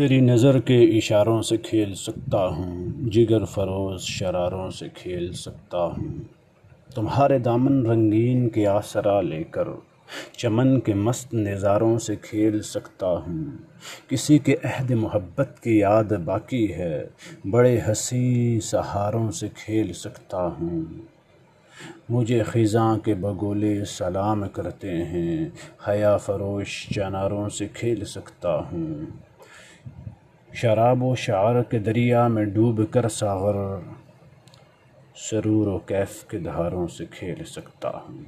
تیری نظر کے اشاروں سے کھیل سکتا ہوں، جگر فروز شراروں سے کھیل سکتا ہوں۔ تمہارے دامن رنگین کے آسرا لے کر چمن کے مست نظاروں سے کھیل سکتا ہوں۔ کسی کے عہد محبت کی یاد باقی ہے، بڑے حسین سہاروں سے کھیل سکتا ہوں۔ مجھے خزاں کے بگولے سلام کرتے ہیں، حیا فروش چناروں سے کھیل سکتا ہوں۔ شراب و شعر کے دریا میں ڈوب کر ساغر، سرور و کیف کے دھاروں سے کھیل سکتا ہوں۔